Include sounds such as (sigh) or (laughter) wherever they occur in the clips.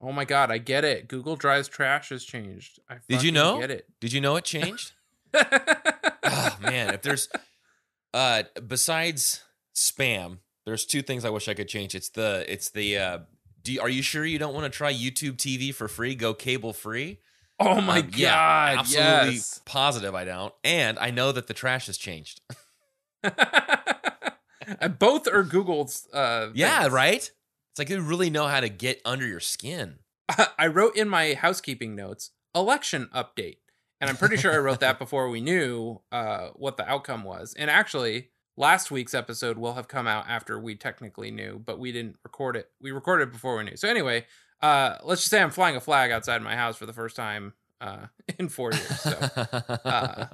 Oh my god, I get it. Google Drive's trash has changed. I Did you know? Get it. Did you know it changed? (laughs) oh man, if there's uh besides spam, there's two things I wish I could change. It's the it's the uh do you, are you sure you don't want to try YouTube TV for free? Go cable free? oh my Um, god, yeah, absolutely yes. positive I don't. And I know that the trash has changed. (laughs) Both are Google's. Uh, yeah, right? It's like they really know how to get under your skin. (laughs) I wrote in my housekeeping notes election update, and I'm pretty sure I wrote that (laughs) before we knew uh, what the outcome was. And actually, last week's episode will have come out after we technically knew, but we didn't record it. We recorded it before we knew. So anyway, uh, let's just say I'm flying a flag outside my house for the first time uh, (laughs) in four years. So.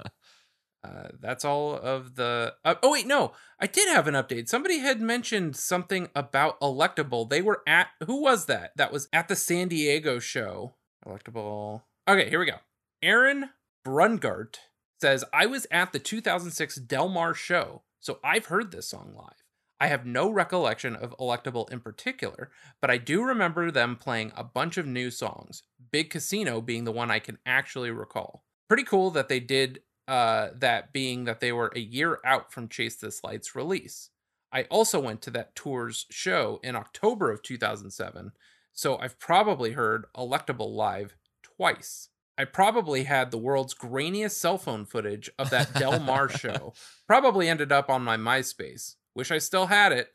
Uh, that's all of the. Uh, oh wait, no, I did have an update. Somebody had mentioned something about Electable. They were at who was that? That was at the San Diego show. Electable. Okay, here we go. Aaron Brungart says I was at the 2006 Del Mar show, so I've heard this song live. I have no recollection of Electable in particular, but I do remember them playing a bunch of new songs. Big Casino being the one I can actually recall. Pretty cool that they did uh, that being that they were a year out from Chase This Light's release. I also went to that tour's show in October of 2007, so I've probably heard Electable live twice. I probably had the world's grainiest cell phone footage of that Del Mar show. (laughs) Probably ended up on my MySpace. Wish I still had it.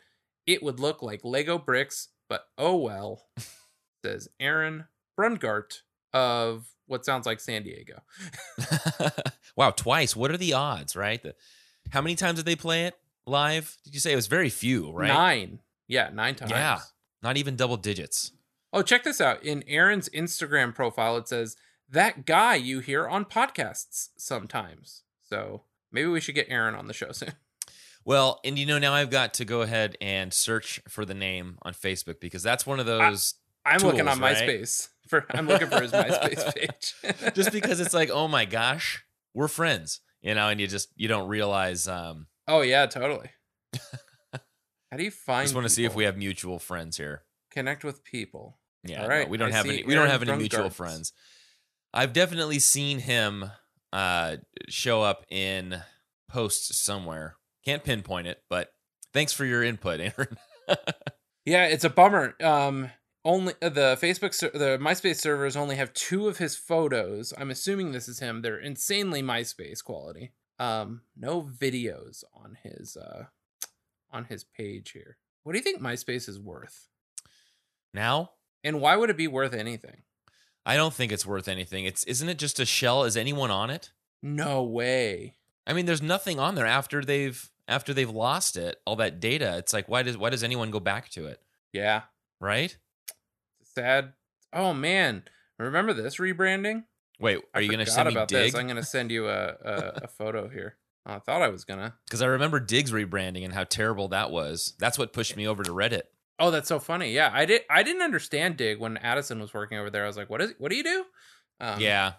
It would look like Lego bricks, but oh well. (laughs) Says Aaron Brungart of what sounds like San Diego. (laughs) (laughs) wow, twice. What are the odds, right? The, how many times did they play it live? Did you say it was very few, right? Nine. Yeah, nine times. Yeah. Not even double digits. Oh, check this out. In Aaron's Instagram profile, it says, that guy you hear on podcasts sometimes. So maybe we should get Aaron on the show (laughs) soon. Well, and you know, now I've got to go ahead and search for the name on Facebook because that's one of those. I'm looking Tools, on right? MySpace for I'm looking for his MySpace (laughs) page. just because it's like, oh my gosh, we're friends, you know, and you just you don't realize. Um, Oh yeah, totally. (laughs) How do you find? I just want to see if we have mutual friends here. connect with people. Yeah, All no, right, we don't I have any. We don't have any mutual Brungart's. friends. I've definitely seen him uh, show up in posts somewhere. Can't pinpoint it, but thanks for your input, (laughs) Aaron. Yeah, it's a bummer. Um, only uh, the Facebook, ser- the MySpace servers only have two of his photos. I'm assuming this is him. They're insanely MySpace quality. Um, no videos on his uh, on his page here. What do you think MySpace is worth? now, And why would it be worth anything? I don't think it's worth anything. It's isn't it just a shell? Is anyone on it? No way. I mean, there's nothing on there after they've after they've lost it, all that data. It's like why does why does anyone go back to it? Yeah, Right? Sad. Oh man, remember this rebranding? Wait, are I you gonna send me about this. I'm gonna send you a a, a (laughs) photo here. Oh, I thought I was gonna. Because I remember Digg's rebranding and how terrible that was. That's what pushed me over to Reddit. Oh, that's so funny. Yeah, I did. I didn't understand Dig when Addison was working over there. I was like, "What is? What do you do?" Um, yeah.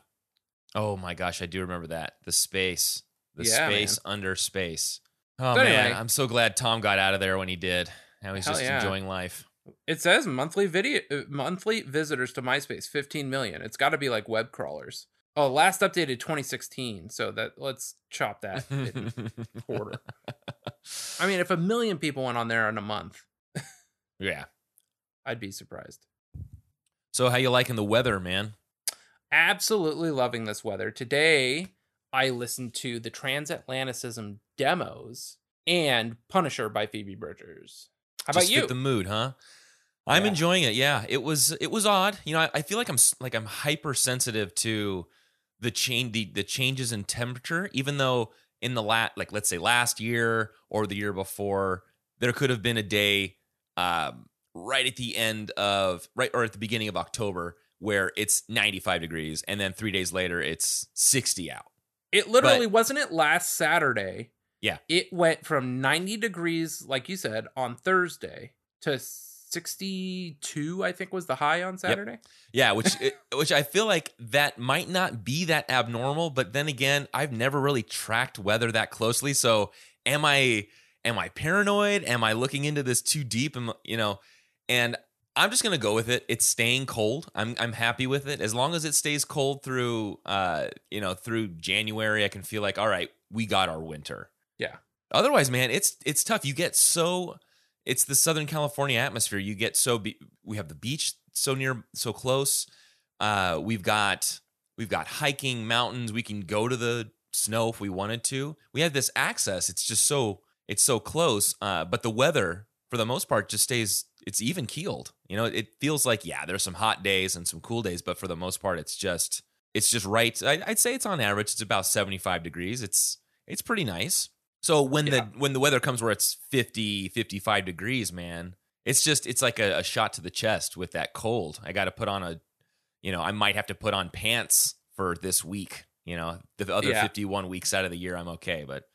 Oh my gosh, I do remember that. The space. The Yeah, space under space. Oh So man, anyway. I'm so glad Tom got out of there when he did. Now he's Hell just yeah. enjoying life. It says monthly video, uh, monthly visitors to MySpace, 15 million. It's got to be like web crawlers. Oh, last updated 2016. So that let's chop that in (laughs) quarter. I mean, if a million people went on there in a month, yeah. I'd be surprised. So how you liking the weather, man? Absolutely loving this weather. Today, I listened to the Transatlanticism demos and Punisher by Phoebe Bridgers. How about Just you? fit the mood, huh? I'm Yeah. enjoying it. Yeah, it was it was odd. You know, I, I feel like I'm like I'm hypersensitive to the change the the changes in temperature. Even though in the lat like let's say last year or the year before, there could have been a day um, right at the end of right or at the beginning of October where it's 95 degrees, and then three days later it's 60 out. It literally wasn't it last Saturday. Yeah. It went from 90 degrees, like you said, on Thursday to 62, I think was the high on Saturday. Yeah, which (laughs) it- which I feel like that might not be that abnormal, but then again, I've never really tracked weather that closely. So, am I am I paranoid? Am I looking into this too deep? Am, you know, and I'm just gonna go with it. It's staying cold. I'm I'm happy with it. As long as it stays cold through uh you know through January, I can feel like all right, we got our winter. Yeah. Otherwise, man, it's it's tough. You get so it's the Southern California atmosphere. You get so be, we have the beach so near so close. Uh, we've got we've got hiking mountains. We can go to the snow if we wanted to. We have this access. It's just so it's so close. Uh, but the weather for the most part just stays it's even keeled. You know, it feels like yeah, there's some hot days and some cool days, but for the most part, it's just it's just right. I, I'd say it's on average. It's about 75 degrees. It's it's pretty nice. So when Yeah. the when the weather comes where it's 50, 55 degrees, man, it's just it's like a, a shot to the chest with that cold. I got to put on a, you know, I might have to put on pants for this week. You know, the other Yeah. 51 weeks out of the year, I'm okay. But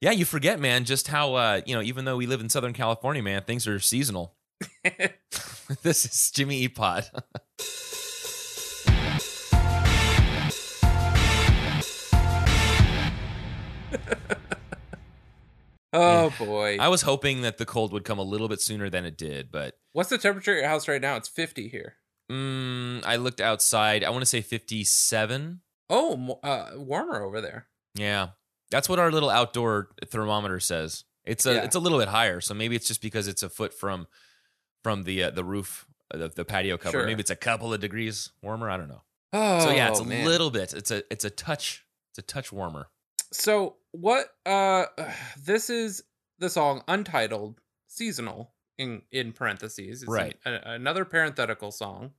yeah, you forget, man, just how uh, you know, even though we live in Southern California, man, things are seasonal. (laughs) (laughs) this is Jimmy E (laughs) Oh boy. I was hoping that the cold would come a little bit sooner than it did, but What's the temperature at your house right now? It's 50 here. mm, I looked outside. I want to say 57. Oh, uh, warmer over there. Yeah, that's what our little outdoor thermometer says. It's a Yeah. it's a little bit higher, so maybe it's just because it's a foot from from the uh, the roof, uh, the, the patio cover. Sure. Maybe it's a couple of degrees warmer. I don't know. Oh, so yeah, it's a man. little bit. It's a it's a touch. It's a touch warmer. So what? Uh, (sighs) this is the song "Untitled," seasonal in in parentheses. It's Right. an- a- another parenthetical song,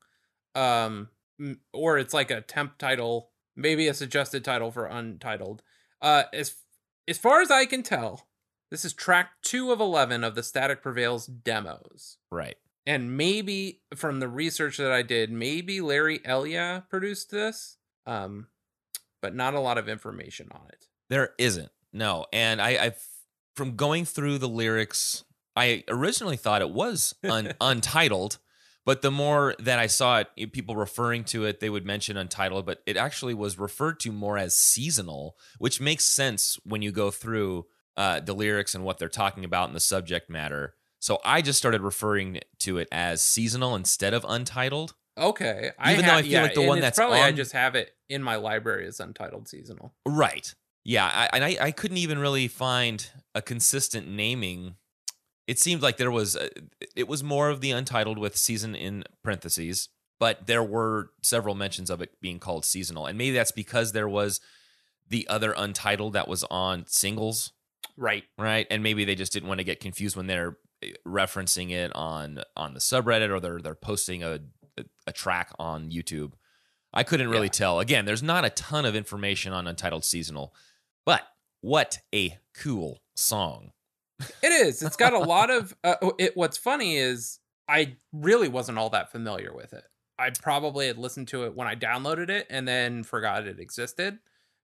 um, or it's like a temp title, maybe a suggested title for "Untitled." Uh, as as far as I can tell, this is track two of eleven of the Static Prevails demos. Right. and maybe from the research that I did, maybe Larry Elia produced this, um, but not a lot of information on it. There isn't. No. And I, I from going through the lyrics, I originally thought it was un, (laughs) untitled, but the more that I saw it, people referring to it, they would mention untitled, but it actually was referred to more as seasonal, which makes sense when you go through uh, the lyrics and what they're talking about and the subject matter. So I just started referring to it as seasonal instead of untitled. Okay, I Even though ha- I feel yeah, like the one that's probably I just have it in my library as untitled seasonal. Right. Yeah, I, and I, I couldn't even really find a consistent naming. It seemed like there was a, it was more of the untitled with season in parentheses, but there were several mentions of it being called seasonal, and maybe that's because there was the other untitled that was on singles, Right. right? And maybe they just didn't want to get confused when they're eh, referencing it on on the subreddit or they're they're posting a a track on YouTube. I couldn't really Yeah. tell. Again, there's not a ton of information on Untitled Seasonal, but what a cool song. It is. It's got a (laughs) lot of. Uh, it. What's funny is I really wasn't all that familiar with it. I probably had listened to it when I downloaded it and then forgot it existed.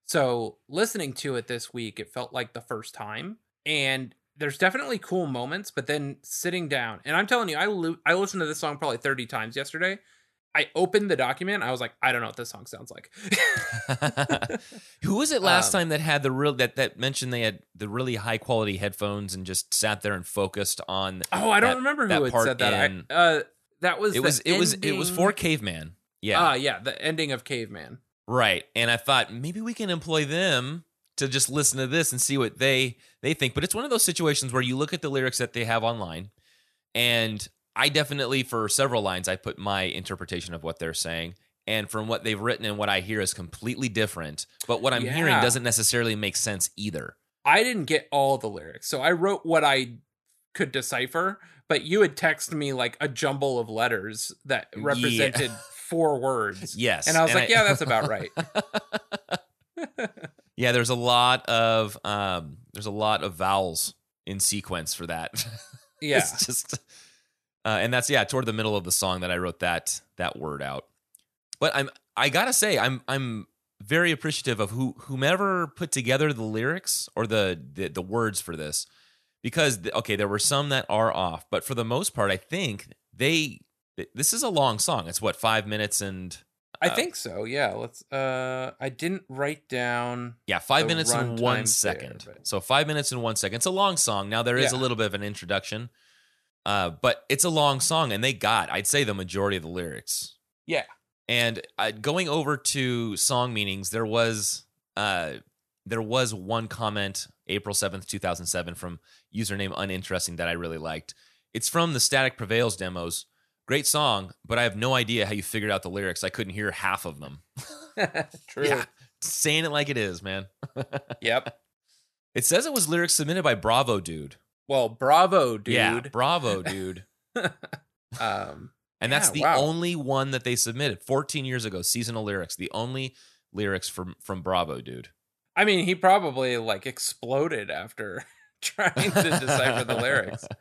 So listening to it this week, it felt like the first time. And there's definitely cool moments, but then sitting down, and I'm telling you, I lo- I listened to this song probably 30 times yesterday. I opened the document. I was like, I don't know what this song sounds like. (laughs) Who was it last Um, time that had the real that that mentioned they had the really high quality headphones and just sat there and focused on oh, I don't remember that who had part said that. in- I, uh, that was it was it was it was for Caveman. Yeah. Ah, yeah, the ending of Caveman. Right. And I thought maybe we can employ them to just listen to this and see what they they think. But it's one of those situations where you look at the lyrics that they have online and I definitely for several lines I put my interpretation of what they're saying and from what they've written and what I hear is completely different. But what I'm hearing doesn't necessarily make sense either. I didn't get all the lyrics, so I wrote what I could decipher. But you had texted me like a jumble of letters that Yeah. represented four words, (laughs) Yes. and I was like, "Yeah, that's about right." (laughs) yeah, there's a lot of um there's a lot of vowels in sequence for that. (laughs) Yeah, it's just uh, and that's yeah toward the middle of the song that i wrote that that word out but i'm i gotta say i'm i'm very appreciative of who whomever put together the lyrics or the the, the words for this because okay there were some that are off but for the most part i think they this is a long song it's what five minutes and I uh, think so. Yeah, let's. Uh, I didn't write down. yeah five minutes and one second there, but- so five minutes and one second it's a long song now there is a little bit of an introduction Uh, but it's a long song, and they got, I'd say, the majority of the lyrics. Yeah. And uh, going over to song meanings, there was uh, there was one comment, April seventh, two thousand seven, from username uninteresting that I really liked. It's from the Static Prevails demos. Great song, but I have no idea how you figured out the lyrics. I couldn't hear half of them. (laughs) True. Yeah, saying it like it is, man. (laughs) Yep. It says it was lyrics submitted by Bravo Dude. Well, bravo, dude. Yeah, Bravo (laughs) Dude. um, And that's Yeah, the wow. only one that they submitted 14 years ago, seasonal lyrics. The only lyrics from from Bravo Dude. I mean, he probably like exploded after (laughs) trying to decipher the lyrics. (laughs)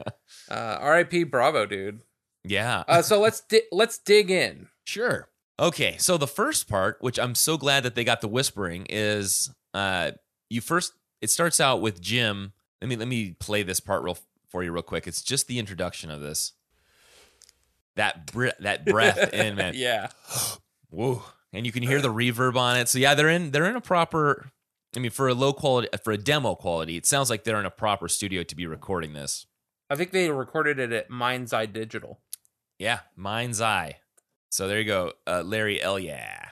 Uh, R.I.P. Bravo, dude. Yeah. Uh, so let's di- let's dig in. Sure. Okay, so the first part, which I'm so glad that they got the whispering, is uh you first it starts out with Jim. Let me let me play this part real for you real quick. It's just the introduction of this. That br- that breath (laughs) in, man. Yeah. (gasps) Whoa. And you can hear the reverb on it. So yeah, they're in they're in a proper I mean for a low quality for a demo quality, it sounds like they're in a proper studio to be recording this. I think they recorded it at Mind's Eye Digital. Yeah, mind's eye. So there you go, uh, Larry L. Yeah.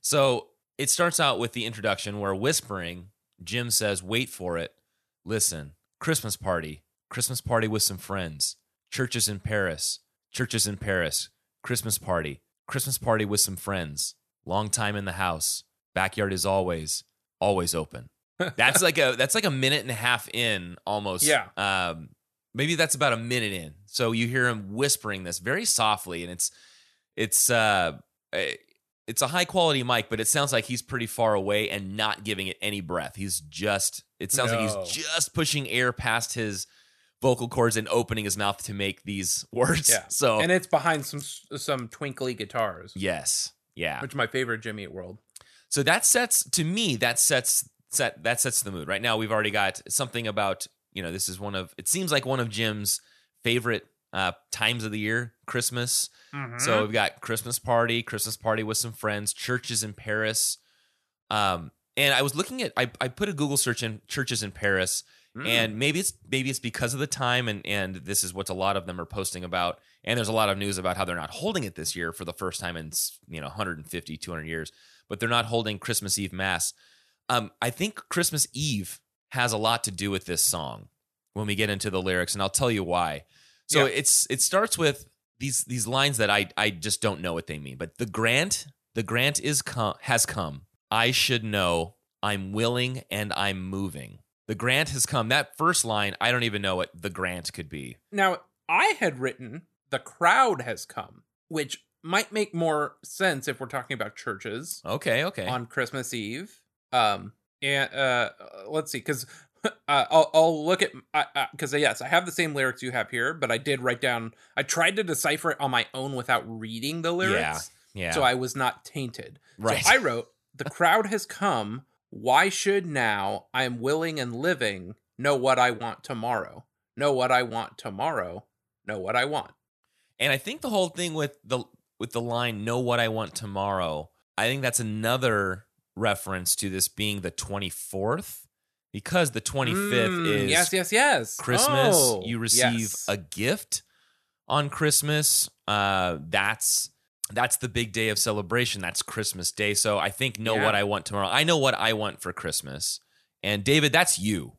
So it starts out with the introduction where whispering, Jim says, Wait for it. Listen, Christmas party, Christmas party with some friends, churches in Paris, churches in Paris, Christmas party, Christmas party with some friends, long time in the house, backyard is always, always open. (laughs) That's like a that's like a minute and a half in almost. Yeah. Um, maybe that's about a minute in. So you hear him whispering this very softly, and it's it's uh eh, it's a high quality mic, but it sounds like he's pretty far away and not giving it any breath. He's just it sounds like he's just pushing air past his vocal cords and opening his mouth to make these (laughs) words. Yeah. So And it's behind some some twinkly guitars, yes, yeah. which is my favorite Jimmy Eat World. So that sets to me that sets set that sets the mood. Right now we've already got something about, you know, this is one of it seems like one of Jim's favorite uh times of the year, Christmas. Mm-hmm. So we've got Christmas party, Christmas party with some friends, churches in Paris. Um and I was looking at I, I put a Google search in churches in Paris Mm. and maybe it's maybe it's because of the time and and this is what a lot of them are posting about and there's a lot of news about how they're not holding it this year for the first time in you know 150 200 years but they're not holding christmas eve mass um i think christmas eve has a lot to do with this song when we get into the lyrics and i'll tell you why so Yeah. it's it starts with these these lines that i i just don't know what they mean but the grant the grant is come has come i should know i'm willing and i'm moving the grant has come. That first line, I don't even know what the grant could be. Now, I had written the crowd has come, which might make more sense if we're talking about churches Okay, okay. on Christmas Eve. Um, and uh, let's see, because (laughs) uh, I'll, I'll look at because yes, I have the same lyrics you have here, but I did write down. I tried to decipher it on my own without reading the lyrics, yeah. so I was not tainted. right. So I wrote, "The crowd has come. Why should now I am willing and living know what I want tomorrow? Know what I want tomorrow. Know what I want." and I think the whole thing with the with the line "Know what I want tomorrow," I think that's another reference to this being the twenty fourth, because the twenty fifth Mm, is yes, yes, yes. Christmas. Oh, you receive yes. a gift on Christmas. Uh, that's that's the big day of celebration. That's Christmas Day. So I think know Yeah. what I want tomorrow. I know what I want for Christmas. And David, that's you.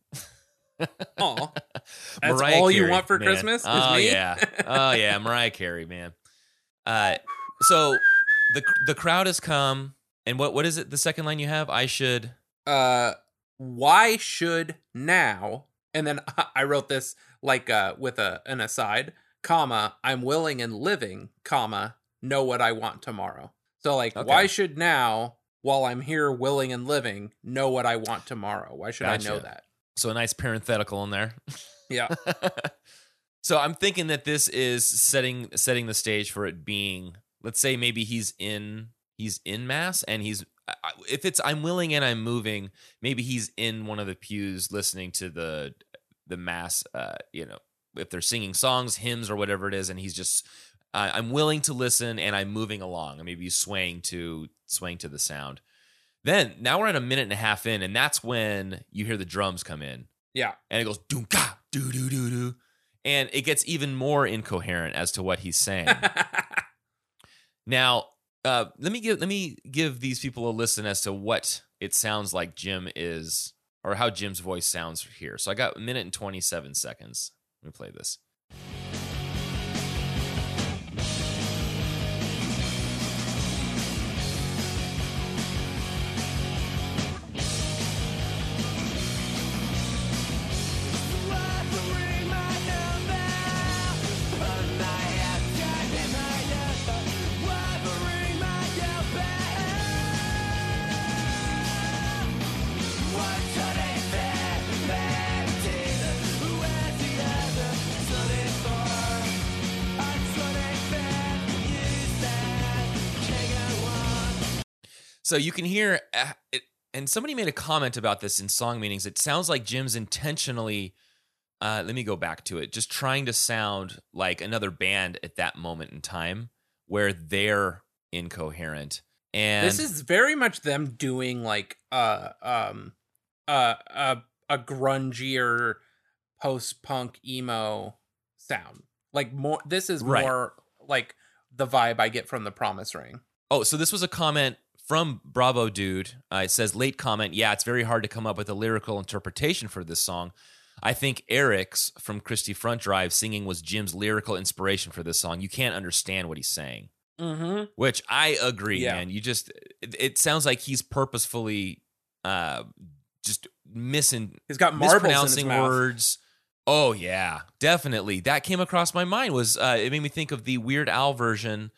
Aw. (laughs) That's Mariah all you want for man. Christmas? Is oh me? yeah, oh yeah, (laughs) Mariah Carey, man. Uh, so the the crowd has come, and what what is it? The second line you have, I should. uh why should now and then (laughs) i wrote this like uh with a an aside comma i'm willing and living comma know what i want tomorrow so like Okay. why should now while i'm here willing and living know what i want tomorrow why should i know that So a nice parenthetical in there. yeah (laughs) so I'm thinking that this is setting setting the stage for it being. Let's say maybe he's in he's in mass and he's if it's I'm willing and I'm moving. Maybe he's in one of the pews listening to the the mass. Uh, you know, if they're singing songs, hymns, or whatever it is, and he's just uh, I'm willing to listen and I'm moving along. And maybe he's swaying to swaying to the sound. Then now we're at a minute and a half in, and that's when you hear the drums come in yeah and it goes doo doo doo doo, and it gets even more incoherent as to what he's saying. (laughs) now, uh, let me give let me give these people a listen as to what it sounds like Jim is or how Jim's voice sounds here. So I got a minute and 27 seconds. Let me play this. So you can hear, uh, it, and somebody made a comment about this in song meanings. It sounds like Jim's intentionally. Uh, let me go back to it. Just trying to sound like another band at that moment in time where they're incoherent. And this is very much them doing like uh um uh a a grungier post punk emo sound. Like more this is Right. more like the vibe I get from the promise ring. Oh, so this was a comment from Bravo Dude. Uh, it says, late comment. Yeah, it's very hard to come up with a lyrical interpretation for this song. I think Eric's from Christie Front Drive singing was Jim's lyrical inspiration for this song. You can't understand what he's saying, Mm-hmm. which I agree, Yeah. man. You just, it, it sounds like he's purposefully uh, just missing, He's got marbles in his mispronouncing words. Oh yeah, definitely. That came across my mind. Was uh, it made me think of the Weird Al version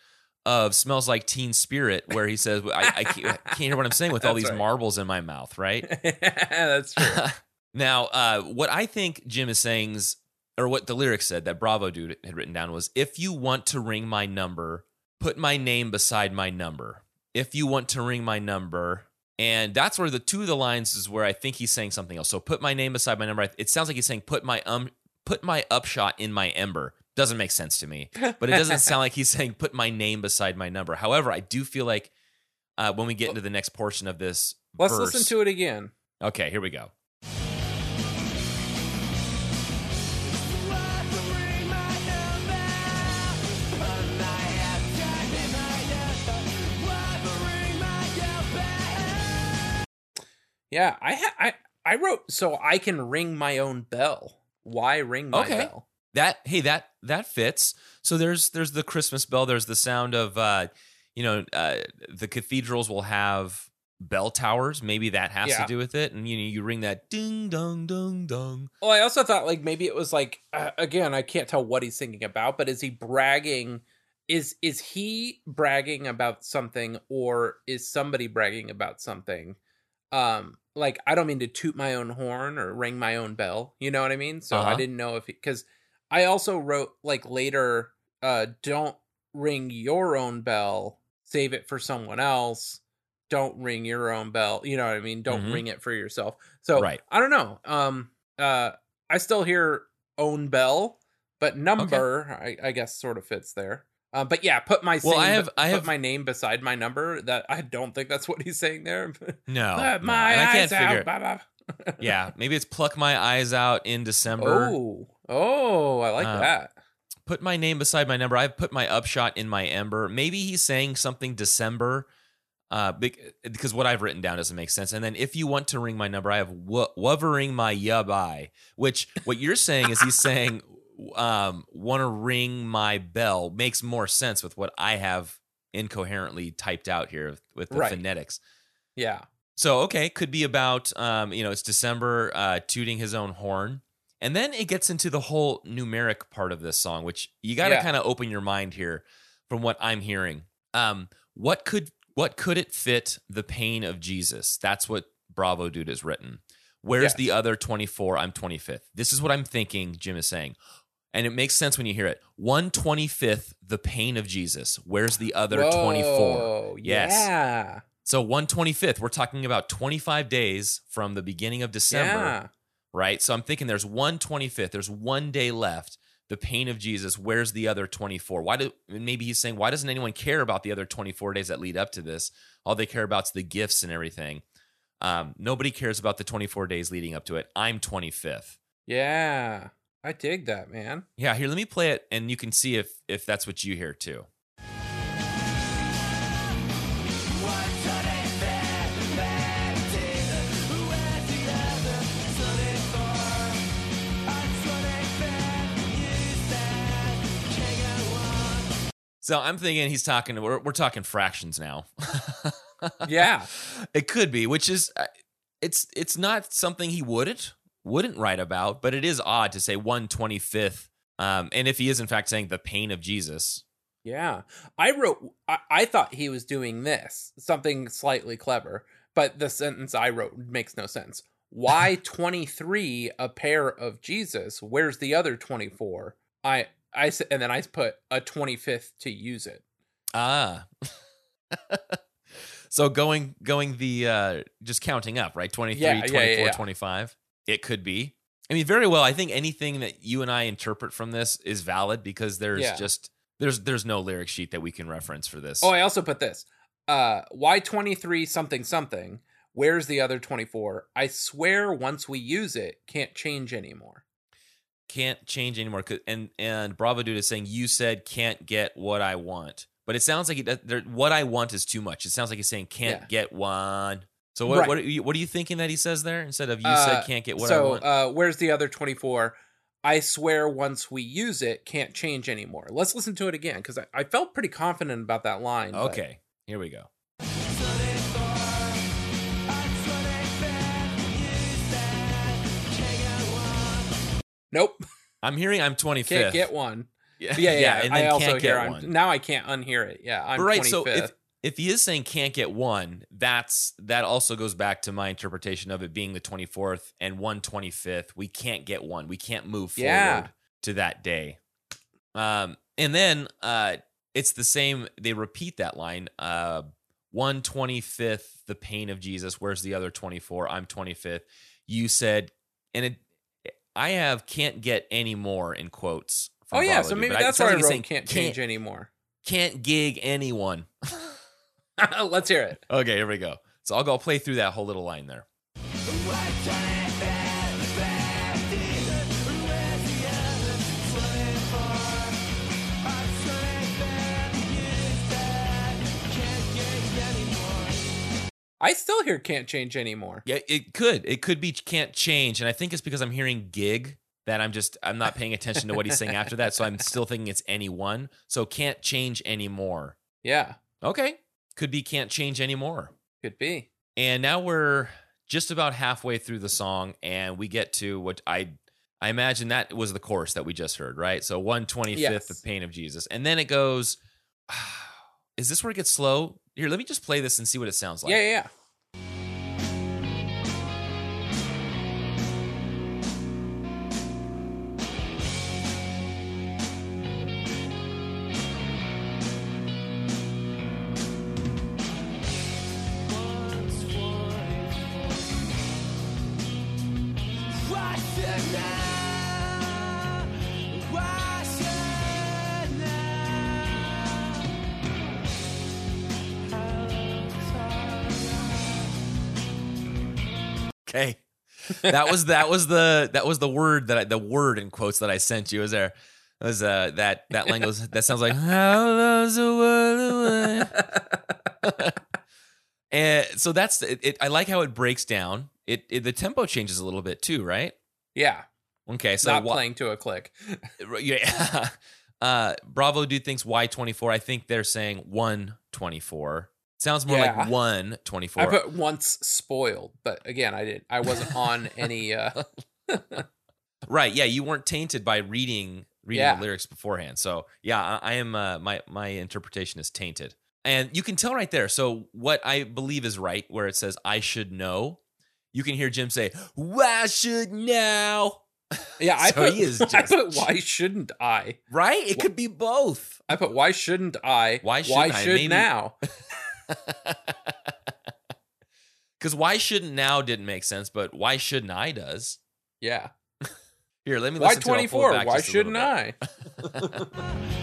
of "Smells Like Teen Spirit," where he says, "I, I, can't, I can't hear what I'm saying with all these right. marbles in my mouth." Right (laughs) That's true. (laughs) now, uh, what I think Jim is saying is, or what the lyrics said that Bravo dude had written down was, "If you want to ring my number, put my name beside my number. If you want to ring my number." And that's where the two of the lines is where I think he's saying something else. So put my name beside my number. It sounds like he's saying put my um put my upshot in my ember. Doesn't make sense to me. (laughs) But it doesn't sound like he's saying put my name beside my number. However, I do feel like uh, when we get into the next portion of this, Let's verse- listen to it again. Okay, here we go. Yeah, I ha- I I wrote so I can ring my own bell. Why ring my Okay. bell? That hey that that fits. So there's there's the Christmas bell. There's the sound of uh, you know uh, the cathedrals will have bell towers. Maybe that has Yeah. to do with it. And you know you ring that ding dong dong dong. Well, I also thought like maybe it was like uh, again, I can't tell what he's thinking about, but is he bragging? Is is he bragging about something, or is somebody bragging about something? Um, like I don't mean to toot my own horn or ring my own bell. You know what I mean? So I Uh-huh. didn't know if because I also wrote like later, uh, don't ring your own bell, save it for someone else. Don't ring your own bell. You know what I mean? Don't Mhm. ring it for yourself. So Right. I don't know. Um, uh, I still hear own bell, but number I, I guess sort of fits there. Uh, but yeah, put my Well, I have- I put have- my name beside my number. That I don't think that's what he's saying there. (laughs) No, no. my can't eyes out, figure. blah, (laughs) blah. yeah, maybe it's pluck my eyes out in December. Oh, oh, I like Uh, that. put my name beside my number. I've put my upshot in my ember. Maybe he's saying something December, uh, bec- because what I've written down doesn't make sense. And then if you want to ring my number, I have w- wovering my yubai, which what you're saying is he's saying, um, want to ring my bell makes more sense with what I have incoherently typed out here with the Right. phonetics. Yeah. So okay, could be about um, you know, it's December uh tooting his own horn. And then it gets into the whole numeric part of this song, which you got to Yeah. kind of open your mind here from what I'm hearing. Um what could what could it fit the pain of Jesus? That's what Bravo Dude has written. Where's Yes. the other 24? I'm 25th. This is what I'm thinking Jim is saying. And it makes sense when you hear it. 125th, the pain of Jesus. Where's the other 24? Whoa, Yes. Yeah. So 125th, we're talking about 25 days from the beginning of December, Yeah. Right? So I'm thinking there's 125th, there's one day left. The pain of Jesus, where's the other 24? Why do maybe he's saying why doesn't anyone care about the other 24 days that lead up to this? All they care about is the gifts and everything. Um, nobody cares about the 24 days leading up to it. I'm 25th. Yeah. I dig that, man. Yeah, here, let me play it and you can see if if that's what you hear too. So I'm thinking he's talking. We're, we're talking fractions now. (laughs) Yeah. it could be, which is uh, it's it's not something he wouldn't wouldn't write about, but it is odd to say one twenty fifth. Um, and if he is in fact saying the pain of Jesus, Yeah. I wrote, I, I thought he was doing this, something slightly clever, but the sentence I wrote makes no sense. Why (laughs) 23 a pair of Jesus? Where's the other 24? I, I, s- and then I put a 25th to use it. ah. (laughs) so going going the uh just counting up, right? 23, Yeah, yeah, 24, yeah, yeah. 25. It could be. I mean, very well. I think anything that you and I interpret from this is valid because there's just there's there's no lyric sheet that we can reference for this. Oh, I also put this. Uh, why 23 something something? Where's the other 24? I swear once we use it, can't change anymore. Can't change anymore. And and Bravo Dude is saying you said can't get what I want, but it sounds like he, what I want is too much. It sounds like he's saying can't Yeah. get one. So what Right. what are you, what are you thinking that he says there instead of you Uh, said can't get what I so, uh, where's the other 24? I swear once we use it, can't change anymore. Let's listen to it again because I, I felt pretty confident about that line. but- okay, here we go. Nope. I'm hearing I'm 25th. (laughs) Can't get one. yeah, yeah, yeah. and I also can't hear get I'm, one. now I can't unhear it. Yeah, I'm But right, 25th. so if if he is saying can't get one, that's that also goes back to my interpretation of it being the 24th and 125th. We can't get one. We can't move forward Yeah. to that day. Um, and then uh, it's the same. They repeat that line. Uh, 125th, the pain of Jesus. Where's the other 24? I'm 25th. You said, and it, I have can't get any more in quotes. from oh yeah, Bravo so maybe but that's sounds why I like he's wrote saying can't change anymore. Can't gig anyone. (laughs) (laughs) Let's hear it. Okay, here we go. So I'll go play through that whole little line there. I still hear can't change anymore. Yeah, it could. It could be can't change. And I think it's because I'm hearing gig that I'm just I'm not paying attention to what he's saying after that. So I'm still thinking it's anyone. So can't change anymore. Yeah, Okay. Could be can't change anymore. could be. And now we're just about halfway through the song and we get to what I I imagine that was the chorus that we just heard, right? So 125th Yes. the pain of Jesus. And then it goes (sighs) Is this where it gets slow? Here, let me just play this and see what it sounds like. yeah, yeah, that was that was the that was the word that I, the word in quotes that I sent you. Was there was uh that that language (laughs) that sounds like how loves the world away. (laughs) and so that's it, it. I like how it breaks down. It, it the tempo changes a little bit too, right? yeah. Okay, so Not wha- playing to a click. (laughs) yeah. Uh, Bravo dude thinks Y twenty four. I think they're saying one twenty four. Sounds more Yeah. like one twenty I put once spoiled, but again, I didn't. I wasn't on any. uh (laughs) Right. Yeah, you weren't tainted by reading reading Yeah. the lyrics beforehand. So yeah, I, I am. Uh, my my interpretation is tainted, and you can tell right there. So what I believe is right, where it says "I should know," you can hear Jim say, "Why should now?" (laughs) Yeah, I So put. is (laughs) I just- put. Why shouldn't I? Right? It could be both. I put. Why shouldn't I? Why Why shouldn't I? should Maybe- now? (laughs) Because why shouldn't now didn't make sense, but why shouldn't I does. Yeah. (laughs) Here, let me Why listen to it. I'll twenty pull it four? back Why just a little shouldn't. I? (laughs)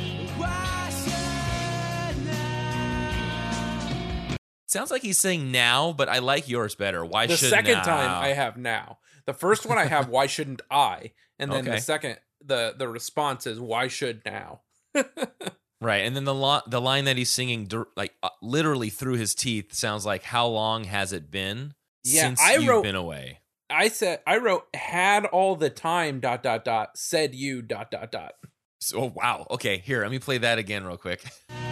Sounds like he's saying now, but I like yours better. Why The should second now? time I have now. The first one I have. Why shouldn't I? And then Okay. the second the the response is why should now? Right, and then the lo- the line that he's singing, like uh, literally through his teeth, sounds like "How long has it been Yeah, since I you've wrote- been away?" I said I wrote had all the time dot dot dot said you dot dot dot. So, oh wow, okay, here let me play that again real quick. (laughs)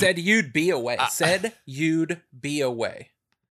Said you'd be away. Uh, said (laughs) you'd be away.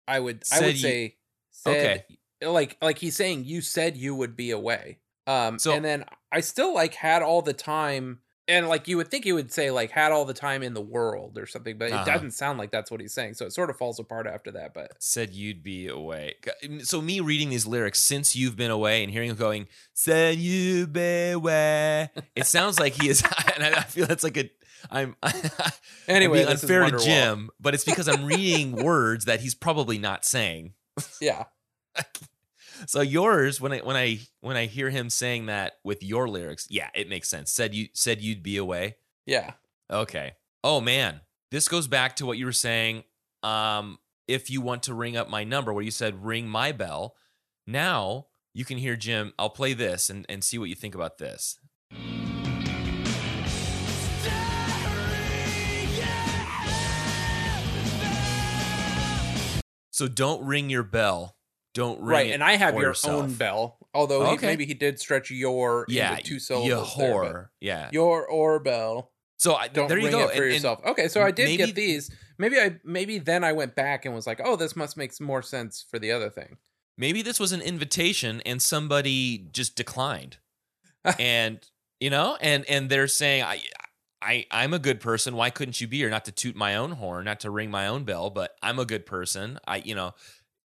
I would I would you- say said like like he's saying you said you would be away. Um So- and then I still like had all the time and like you would think he would say like had all the time in the world or something, but it Uh-huh. doesn't sound like that's what he's saying. So it sort of falls apart after that. But Said you'd be away. So me reading these lyrics since you've been away and hearing him going, "Said you be away," it sounds like he is, (laughs) and I feel that's like a. I'm (laughs) anyway, I'm being unfair to Jim, but it's because I'm (laughs) reading words that he's probably not saying. Yeah. (laughs) So yours, when I when I when I hear him saying that with your lyrics, yeah, it makes sense. Said you said you'd be away. Yeah. Okay. Oh man, this goes back to what you were saying. Um, if you want to ring up my number, where you said ring my bell, now you can hear Jim. I'll play this and and see what you think about this. So don't ring your bell. Don't ring right. And I have your yourself. own bell. Although he, maybe he did stretch your Yeah, into two you syllables. there, but whore. Yeah. your or bell. So I, Don't there you ring go. it for And- and yourself. okay, so I did maybe- get these. Maybe I maybe then I went back and was like, oh, this must make more sense for the other thing. maybe this was an invitation and somebody just declined (laughs) and you know and and they're saying i i i'm a good person why couldn't you be here not to toot my own horn not to ring my own bell but i'm a good person i you know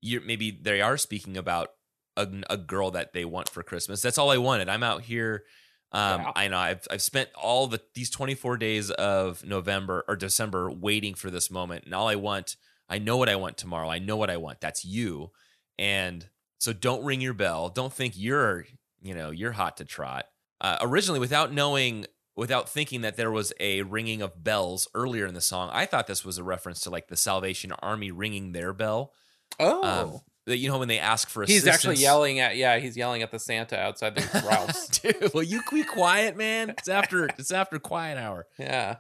you maybe they are speaking about a, a girl that they want for christmas that's all i wanted i'm out here um, Yeah. I know I've I've spent all the these 24 days of November or December waiting for this moment, and all I want, I know what I want tomorrow. I know what I want. That's you, and so don't ring your bell. Don't think you're, you know, you're hot to trot. Uh, originally, without knowing, without thinking that there was a ringing of bells earlier in the song, I thought this was a reference to like the Salvation Army ringing their bell. Oh, Um, that you know when they ask for he's actually yelling at yeah, he's yelling at the Santa outside the (laughs) Ralph's. (laughs) Dude, will you be quiet, man? It's after (laughs) it's after quiet hour. yeah,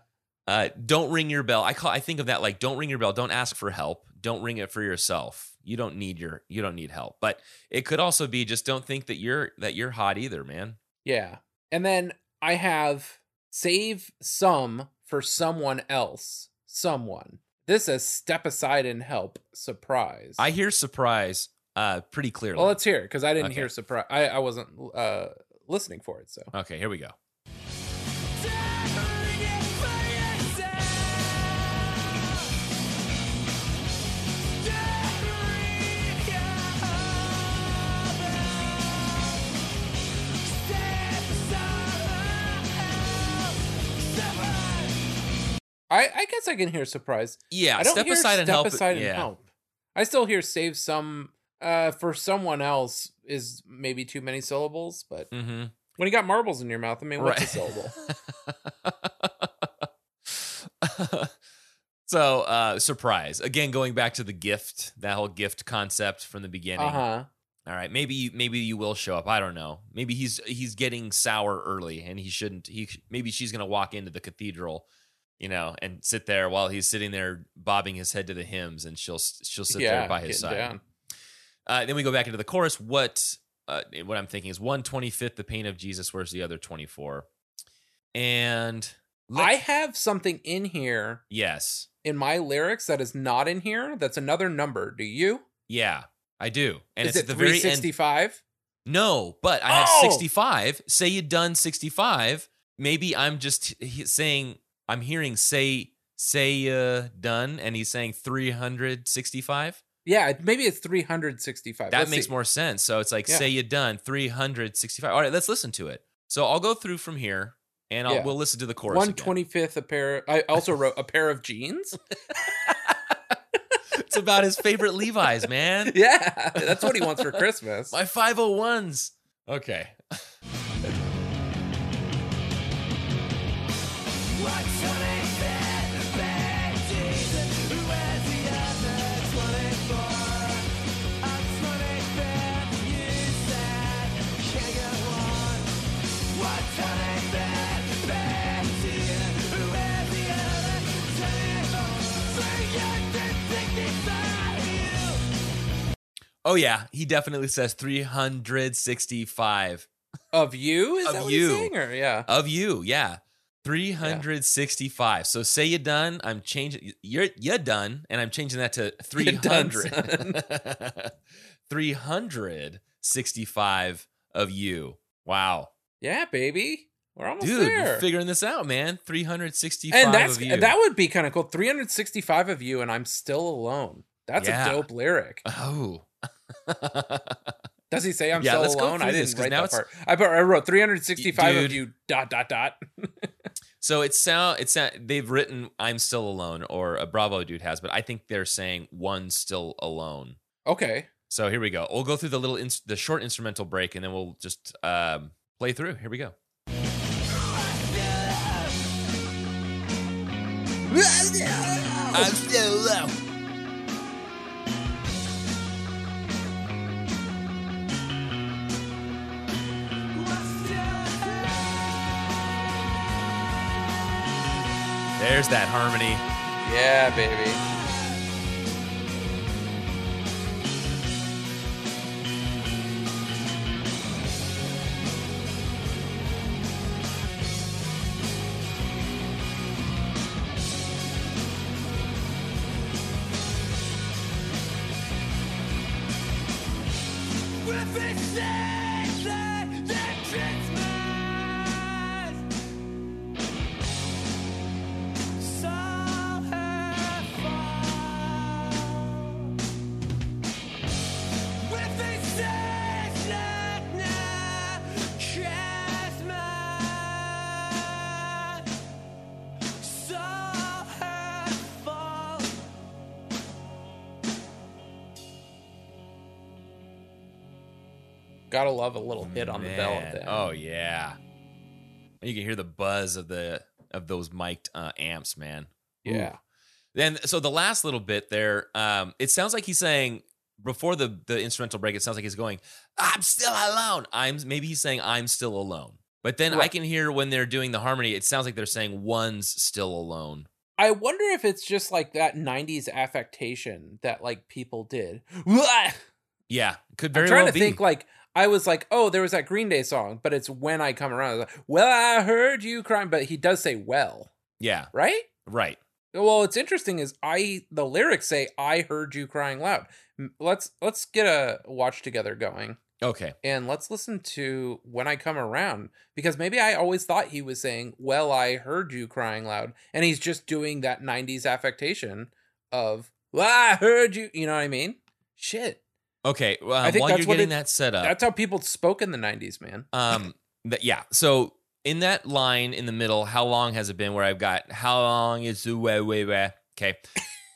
Uh, don't ring your bell. I call. I think of that like don't ring your bell. Don't ask for help. Don't ring it for yourself. You don't need your. You don't need help. But it could also be just don't think that you're that you're hot either, man. yeah. And then I have save some for someone else. Someone. This is step aside and help. Surprise. I hear surprise uh pretty clearly. well, let's hear it because I didn't Okay. hear surprise. I I wasn't uh listening for it. So okay, here we go. I I guess I can hear surprise. Yeah, I don't step hear aside and step help. aside and yeah. help. I still hear save some uh for someone else is maybe too many syllables, but Mm-hmm. when you got marbles in your mouth, I mean, what's a syllable? (laughs) so, uh, surprise. Again, going back to the gift, that whole gift concept from the beginning. Uh huh. All right, maybe you, maybe you will show up. I don't know. Maybe he's he's getting sour early, and he shouldn't. He maybe she's gonna walk into the cathedral, you know, and sit there while he's sitting there bobbing his head to the hymns, and she'll she'll sit yeah, there by his side. Uh, then we go back into the chorus. What uh, what I'm thinking is one twenty fifth the pain of Jesus. Where's the other twenty four? And I have something in here yes, in my lyrics that is not in here. That's another number. Do you? yeah, I do. And is it's it the very sixty five? No, but I have Oh! 65. Say you done 65. Maybe I'm just saying I'm hearing say say uh done and he's saying 365. Yeah, maybe it's three hundred sixty five. That makes more sense. So it's like Yeah. say you done 365. All right, let's listen to it. So I'll go through from here and I'll Yeah. we'll listen to the chorus. One twenty fifth a pair. I also wrote a pair of jeans. (laughs) It's about his favorite Levi's, man. (laughs) yeah, that's what he wants for Christmas. My 501s. Okay. Oh yeah, he definitely says 365 Of you? Is Of that what you. he's saying? Or yeah. of you. Yeah. 365. So say you're done, I'm changing you're you're done and I'm changing that to (laughs) You done, 300. (laughs) 365 of you. Wow. Yeah, baby. We're almost Dude, there. figuring this out, man. 365 and that's of you. that would be kind of cool. 365 of you, and I'm still alone. That's Yeah. a dope lyric. oh. (laughs) Does he say I'm Yeah, still let's go alone? through I this, didn't 'cause write now that part. I, I wrote 365 of you. Dot dot dot. (laughs) So it sound it's sound, they've written I'm still alone or a Bravo dude has, but I think they're saying one's still alone. okay. So here we go. We'll go through the little ins- the short instrumental break and then we'll just um, play through. Here we go. I'm still There's that harmony. Yeah, baby. Love a little hit on the bell at the end. Oh yeah. You can hear the buzz of the of those mic'd uh, amps, man. Ooh. yeah. Then so the last little bit there, um, it sounds like he's saying before the the instrumental break, it sounds like he's going, "I'm still alone." I'm maybe he's saying, "I'm still alone." But then I can hear when they're doing the harmony, it sounds like they're saying, "One's still alone." I wonder if it's just like that 90s affectation that like people did. (laughs) Yeah, could be. I'm trying well to be. think like I was like, oh, there was that Green Day song, but it's when I come around. I was like, well, I heard you crying, but he does say well, yeah, right? right. Well, what's interesting is I the lyrics say I heard you crying loud. Let's let's get a watch together going Okay. and let's listen to when I come around because maybe I always thought he was saying, "Well, I heard you crying loud," and he's just doing that '90s affectation of "Well, I heard you." You know what I mean? Shit, Okay. Well, I think while that's you're what getting it- that set up, that's how people spoke in the '90s, man. (laughs) Um, that yeah. So in that line in the middle, how long has it been? Where I've got how long is the way way way? Okay,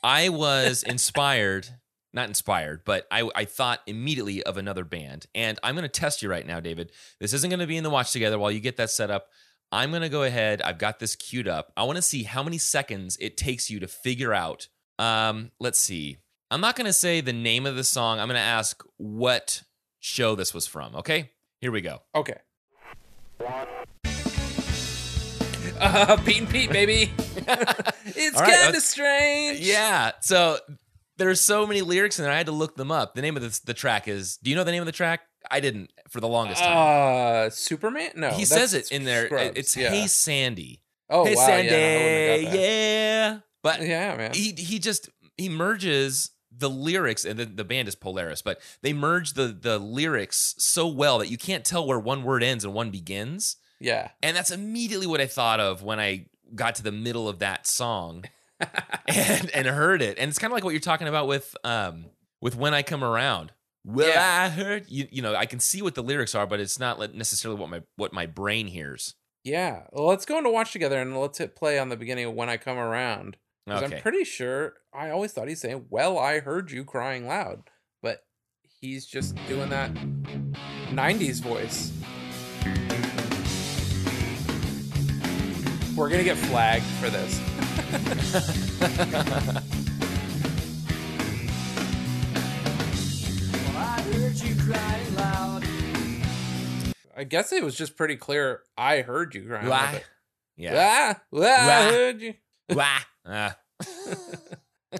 I was (laughs) inspired, not inspired, but I I thought immediately of another band, and I'm going to test you right now, David. This isn't going to be in the watch together while you get that set up. I'm going to go ahead. I've got this queued up. I want to see how many seconds it takes you to figure out. Um, let's see. I'm not going to say the name of the song. I'm going to ask what show this was from. Okay, here we go. Okay. Uh, (laughs) Pete and Pete, baby. (laughs) it's right, kind of strange. Yeah. So there's so many lyrics in there. I had to look them up. The name of the, the track is. Do you know the name of the track? I didn't for the longest time. Uh, Superman? No, he says it in there. Scrubs, It's yeah. Hey Sandy. Oh hey wow, Sandy. yeah, no, I wouldn't have got that. yeah. But yeah, man. he he just he merges the lyrics and the, the band is Polaris, but they merge the the lyrics so well that you can't tell where one word ends and one begins. Yeah, And that's immediately what I thought of when I got to the middle of that song (laughs) and and heard it. And it's kind of like what you're talking about with um with when I come around. Well, Yeah. I heard you. You know, I can see what the lyrics are, but it's not necessarily what my what my brain hears. yeah. Well, let's go into watch together and let's hit play on the beginning of when I come around. 'Cause Okay. I'm pretty sure I always thought he's saying, "Well, I heard you crying loud," but he's just doing that '90s voice. We're gonna get flagged for this. (laughs) I guess it was just pretty clear. I heard you crying. Wah. it. Yeah. Ah, wah, I heard you. Wah. Ah. (laughs)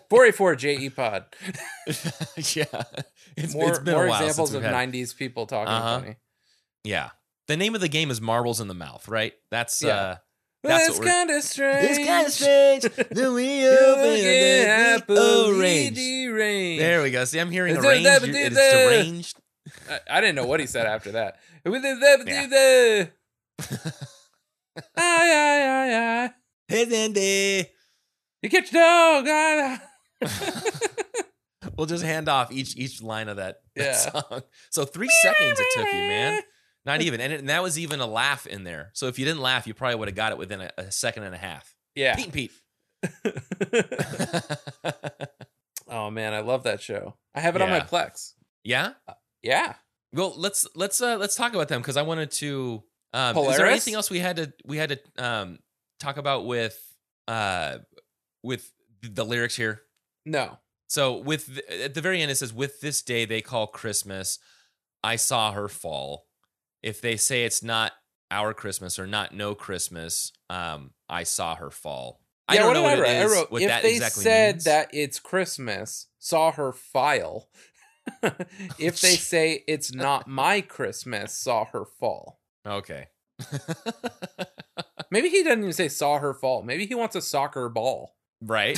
484 JE E Pod. (laughs) yeah. It's, more it's been more a while examples of had- 90s people talking Uh-huh. funny. Yeah. The name of the game is Marbles in the Mouth, right? That's Yeah. uh That's It's what we're- kind of strange. strange. (laughs) the we range. There we go. See, I'm hearing It's arranged. It's it's deranged. I, I didn't know what he said after that. With the- the- the- the- Ay, ay, ay, ay. Hey, Andy. You catch dog. ah, We'll just hand off each each line of that, that Yeah. song. So three seconds it took you, man. (laughs) Not even, and, it, and that was even a laugh in there. So if you didn't laugh, you probably would have got it within a, a second and a half. Yeah. Pete and Pete. (laughs) (laughs) oh man, I love that show. I have it on my Plex. yeah. Yeah. Well, let's let's uh let's talk about them because I wanted to. Um, is there anything else we had to we had to um talk about with uh with the lyrics here? No. So with the, at the very end it says with this day they call Christmas, I saw her fall. If they say it's not our Christmas or not no Christmas, um, I saw her fall. I Yeah, don't know what it write? is. I wrote what if they exactly said means. that it's Christmas, saw her file. (laughs) if they (laughs) say it's not my Christmas, saw her fall. okay. (laughs) Maybe he doesn't even say saw her fall. Maybe he wants a soccer ball. Right?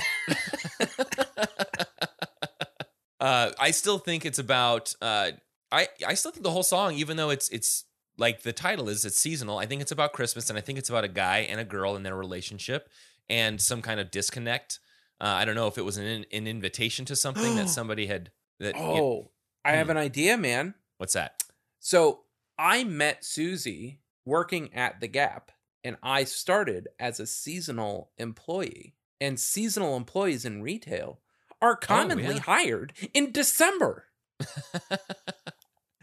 uh, I still think it's about. Uh, I I still think the whole song, even though it's it's like the title is, it's seasonal. I think it's about Christmas, and I think it's about a guy and a girl and their relationship and some kind of disconnect. Uh, I don't know if it was an an invitation to something that (gasps) somebody had. That you- Oh, I have Hmm. an idea, man. what's that? So I met Susie working at the Gap, and I started as a seasonal employee. And seasonal employees in retail are commonly Oh, yeah. hired in December. (laughs)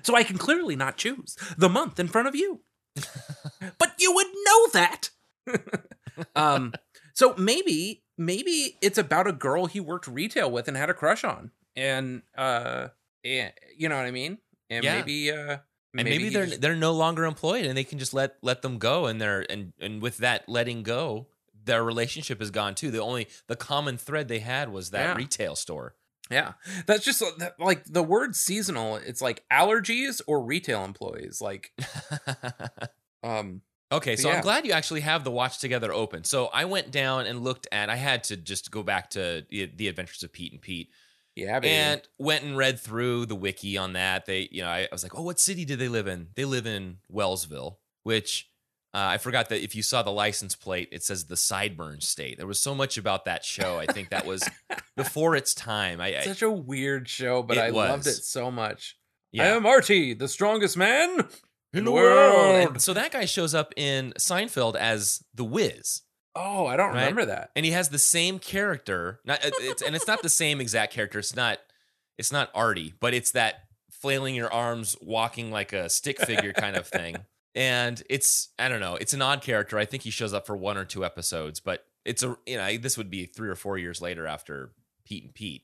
So I can clearly not choose the month in front of you. (laughs) but you would know that. (laughs) um so maybe maybe it's about a girl he worked retail with and had a crush on. And uh and, you know what I mean? And Yeah. maybe uh and maybe, he they're just- they're no longer employed and they can just let let them go and they're and and with that letting go their relationship is gone too the only the common thread they had was that Yeah. retail store Yeah. That's just uh, like the word seasonal, it's like allergies or retail employees. Like (laughs) um okay so Yeah. i'm glad you actually have the watch together open so i went down and looked at i had to just go back to the, the adventures of pete and pete yeah, baby. and went and read through the wiki on that. They, you know, I, I was like, oh, what city do they live in? They live in Wellsville, which uh, I forgot that if you saw the license plate, it says the Sideburn State. There was so much about that show. I think that was (laughs) before its time. I, Such a weird show, but I loved it so much. Yeah. I am Artie, the strongest man in the world. And so that guy shows up in Seinfeld as the Wiz. Oh, I don't Right? remember that. and he has the same character. Not it's and it's not the same exact character. It's not it's not Artie, but it's that flailing your arms, walking like a stick figure kind of thing. And it's I don't know. It's an odd character. I think he shows up for one or two episodes, but it's a you know this would be three or four years later after Pete and Pete.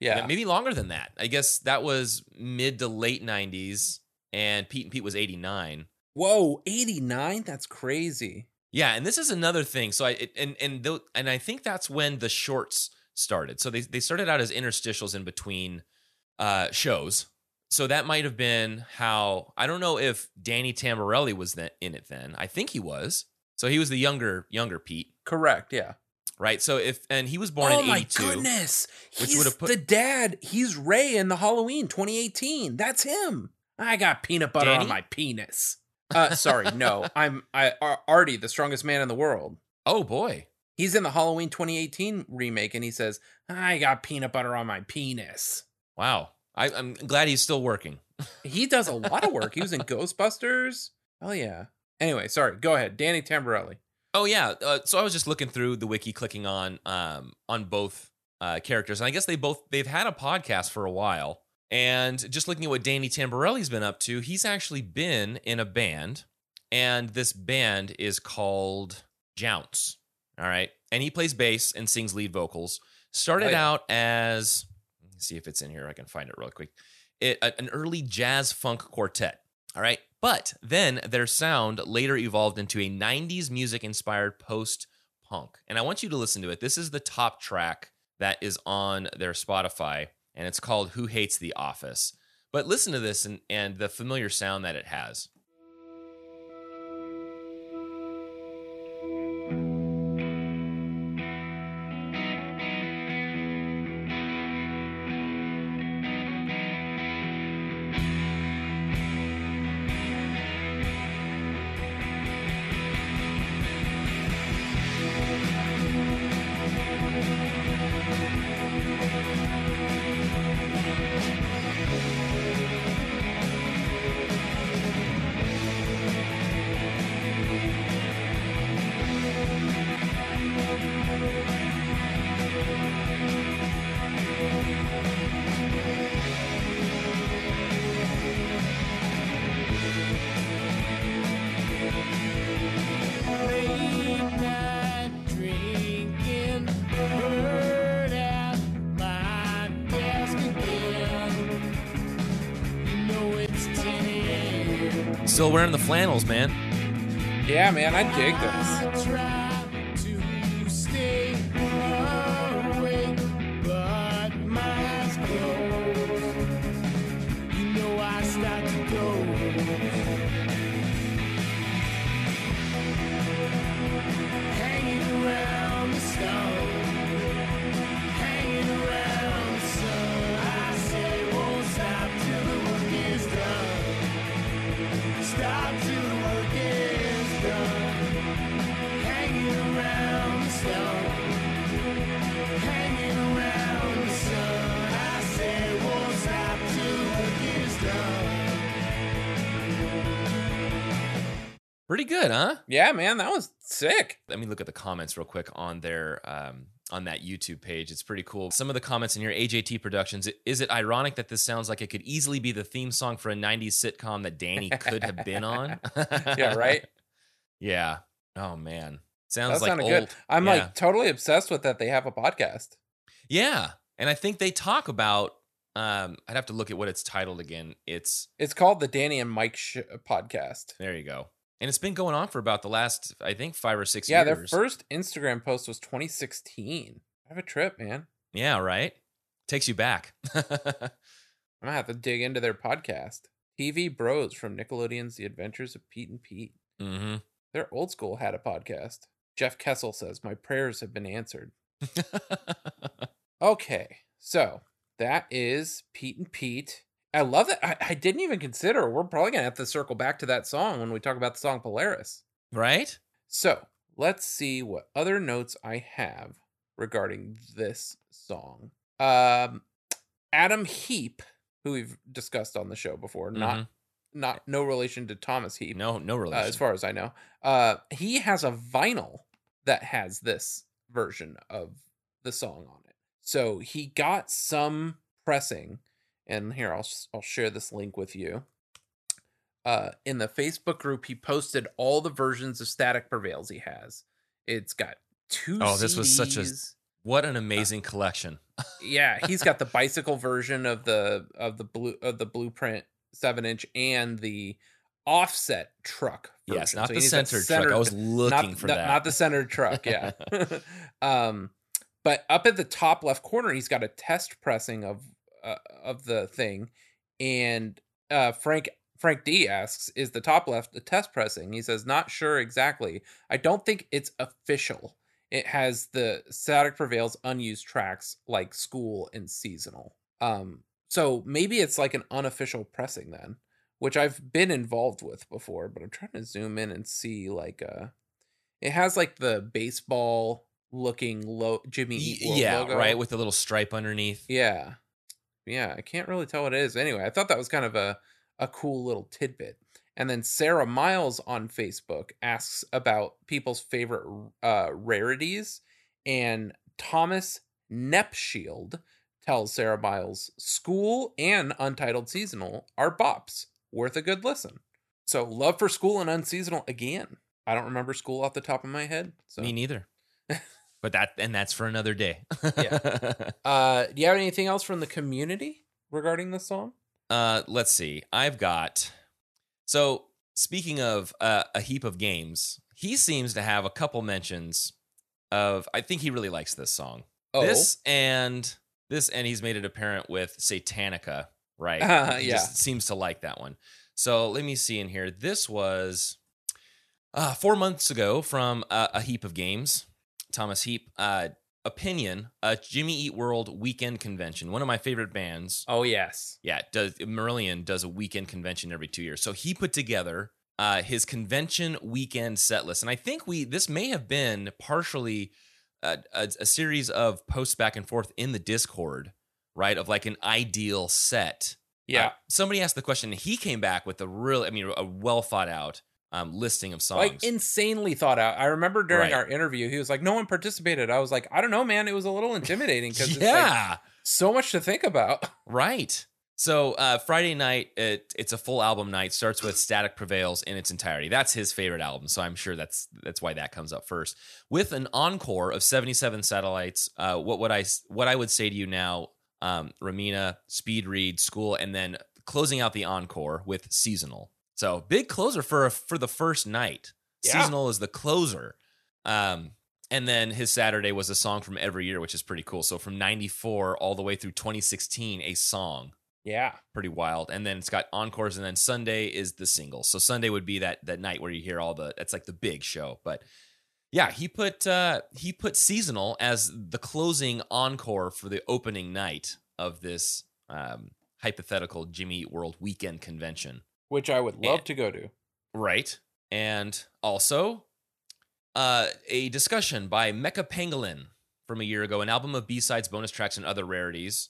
Yeah. maybe longer than that. I guess that was mid to late '90s, and Pete and Pete was '89. Whoa, 89? That's crazy. Yeah, and this is another thing. So I it, and and and I think that's when the shorts started. So they they started out as interstitials in between uh shows. So that might have been how I don't know if Danny Tamborelli was in it then. I think he was. So he was the younger younger Pete, Correct, yeah. right? So if and he was born oh in my 82. goodness. which would've put- the dad. He's Ray in the Halloween 2018. That's him. I got peanut butter Danny? on my penis. Uh sorry, no. (laughs) I'm I Ar- Artie, the strongest man in the world. Oh boy. He's in the Halloween 2018 remake and he says, I got peanut butter on my penis. Wow. I, I'm glad he's still working. He does a lot of work. He was in (laughs) Ghostbusters. Oh yeah. Anyway, sorry. Go ahead. Danny Tamborelli. Oh yeah. Uh, so I was just looking through the wiki, clicking on um on both uh, characters, and I guess they both they've had a podcast for a while. And just looking at what Danny Tamborelli's been up to, he's actually been in a band, and this band is called Jounce. All right. And he plays bass and sings lead vocals. Started Oh, yeah. out as, see if it's in here. I can find it real quick. It, an early jazz funk quartet. All right. But then their sound later evolved into a 90s music inspired post punk. And I want you to listen to it. This is the top track that is on their Spotify, and it's called Who Hates the Office. But listen to this and, and the familiar sound that it has. Flannels, man. Yeah, man, I dig this. Pretty good, huh? Yeah, man, that was sick. Let me look at the comments real quick on their um, on that YouTube page. It's pretty cool. Some of the comments in here: AJT Productions. Is it ironic that this sounds like it could easily be the theme song for a '90s sitcom that Danny (laughs) could have been on? Yeah, right? (laughs) yeah. Oh man, sounds That like sounded old. good. I'm yeah. like totally obsessed with that they have a podcast. yeah, and I think they talk about. Um, I'd have to look at what it's titled again. It's It's called the Danny and Mike sh- podcast. there you go, and it's been going on for about the last, I think, five or six Yeah, their first Instagram post was 2016. I have a trip, man. yeah, right. Takes you back. (laughs) I'm gonna have to dig into their podcast. TV Bros from Nickelodeon's The Adventures of Pete and Pete. hmm Their old school had a podcast. Jeff Kessel says, My prayers have been answered. (laughs) Okay, so that is Pete and Pete. I love that. I, I didn't even consider. We're probably gonna have to circle back to that song when we talk about the song Polaris. right? So let's see what other notes I have regarding this song. Um, Adam Heap, who we've discussed on the show before, not not no relation to Thomas Heap, No, no uh, relation. as far as I know. Uh, he has a vinyl that has this version of the song on it. So he got some pressing, and here I'll I'll share this link with you. Uh, in the Facebook group, he posted all the versions of Static Prevails he has. It's got two. Oh, this was such a- what an amazing collection. (laughs) yeah. He's got the bicycle version of the of the blue of the blueprint seven inch and the offset truck. Yes, not So the that centered truck. I was looking not, for not- that. Not the centered truck, yeah. (laughs) (laughs) um, but up at the top left corner, he's got a test pressing of uh, of the thing, and uh, Frank Frank D asks, "Is the top left a test pressing?" He says, "Not sure exactly. I don't think it's official. It has the Static Prevails unused tracks like School and Seasonal. Um, so maybe it's like an unofficial pressing then." Which I've been involved with before, but I'm trying to zoom in and see like uh it has like the baseball looking low Jimmy Eat World yeah, logo. right, with a little stripe underneath. yeah. Yeah, I can't really tell what it is. Anyway, I thought that was kind of a a cool little tidbit. And then Sarah Miles on Facebook asks about people's favorite uh rarities and Thomas Nepshield tells Sarah Miles school and untitled seasonal are bops worth a good listen. So love for school and unseasonal again. I don't remember school off the top of my head. So, Me neither. (laughs) but that and that's for another day. (laughs) Yeah. (laughs) uh, do you have anything else from the community regarding this song? Uh, let's see. I've got. So speaking of uh, a heap of games, he seems to have a couple mentions of. I think he really likes this song. Oh, This and this, and he's made it apparent with Satanica, right? Uh, He yeah. just seems to like that one. So let me see in here. This was uh, four months ago from uh, a heap of games. Thomas Heap. Uh, opinion: a Jimmy Eat World weekend convention. One of my favorite bands. oh yes. Yeah, does Marillion does a weekend convention every two years. So he put together uh, his convention weekend set list, and I think we this may have been partially a, a, a series of posts back and forth in the Discord, right? Of like an ideal set. Yeah. Uh, somebody asked the question, and he came back with a real, I mean, a well thought out um, listing of songs. like insanely thought out. I remember during Right. our interview, he was like, "No one participated." I was like, "I don't know, man. It was a little intimidating because it's like yeah, so much to think about." (laughs) Right. So uh, Friday night, it, it's a full album night. Starts with "Static Prevails" in its entirety. That's his favorite album, so I'm sure that's that's why that comes up first. With an encore of 77 satellites. Uh, what would I what I would say to you now, um, Ramona, Speed Read, School, and then closing out the encore with "Seasonal." So big closer for for the first night. Yeah. Seasonal is the closer. Um, and then his Saturday was a song from every year, which is pretty cool. So from 94 all the way through 2016, a song. Yeah. Pretty wild. And then it's got encores, and then Sunday is the single. So Sunday would be that that night where you hear all the it's like the big show. But yeah, he put uh he put seasonal as the closing encore for the opening night of this um hypothetical Jimmy Eat World weekend convention. Which I would love And- to go to. Right. And also uh, a discussion by Mecha Pangolin from a year ago, an album of B-sides, bonus tracks, and other rarities.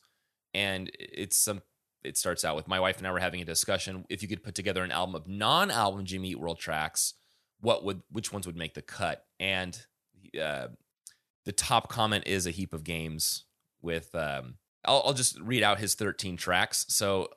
And it's some it starts out with my wife and I were having a discussion. If you could put together an album of non-album Jimmy Eat World tracks, what would which ones would make the cut? And uh, the top comment is a heap of games with um, I'll, I'll just read out his 13 tracks. So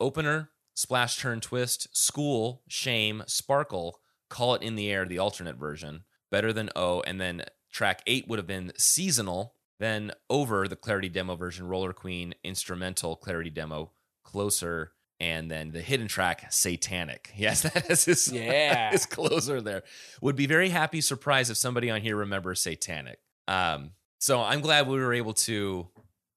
opener, splash turn twist, school, shame, sparkle, call it in the air, the alternate version, better than O, and then track eight would have been seasonal, then over the clarity demo version, roller queen, instrumental clarity demo, closer, and then the hidden track, satanic. (laughs) Yes, that is his, Yeah. his closer there. Would be very happy, surprised if somebody on here remembers satanic. Um, so I'm glad we were able to.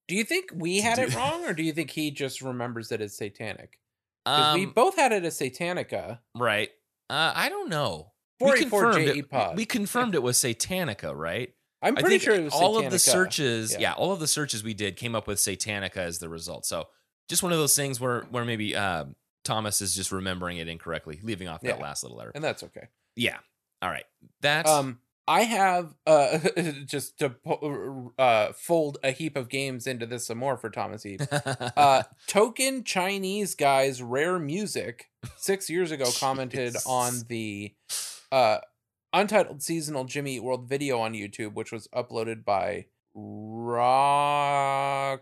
Do you think we had Do- it wrong, or do you think he just remembers it as satanic? Because we Um, both had it as Satanica. right. Uh, I don't know. 484 confirmed it. Pod. We confirmed it was Satanica, right? I'm I pretty think sure it was all of the searches, Yeah. yeah. all of the searches we did came up with Satanica as the result. So just one of those things where where maybe uh, Thomas is just remembering it incorrectly, leaving off that Yeah. last little letter. and that's okay. Yeah. All right. That's Um, I have uh (laughs) just to uh fold a heap of games into this some more for Thomas Eve. (laughs) Uh, token Chinese guys rare music six years ago commented on the uh untitled seasonal Jimmy Eat World video on YouTube, which was uploaded by Rox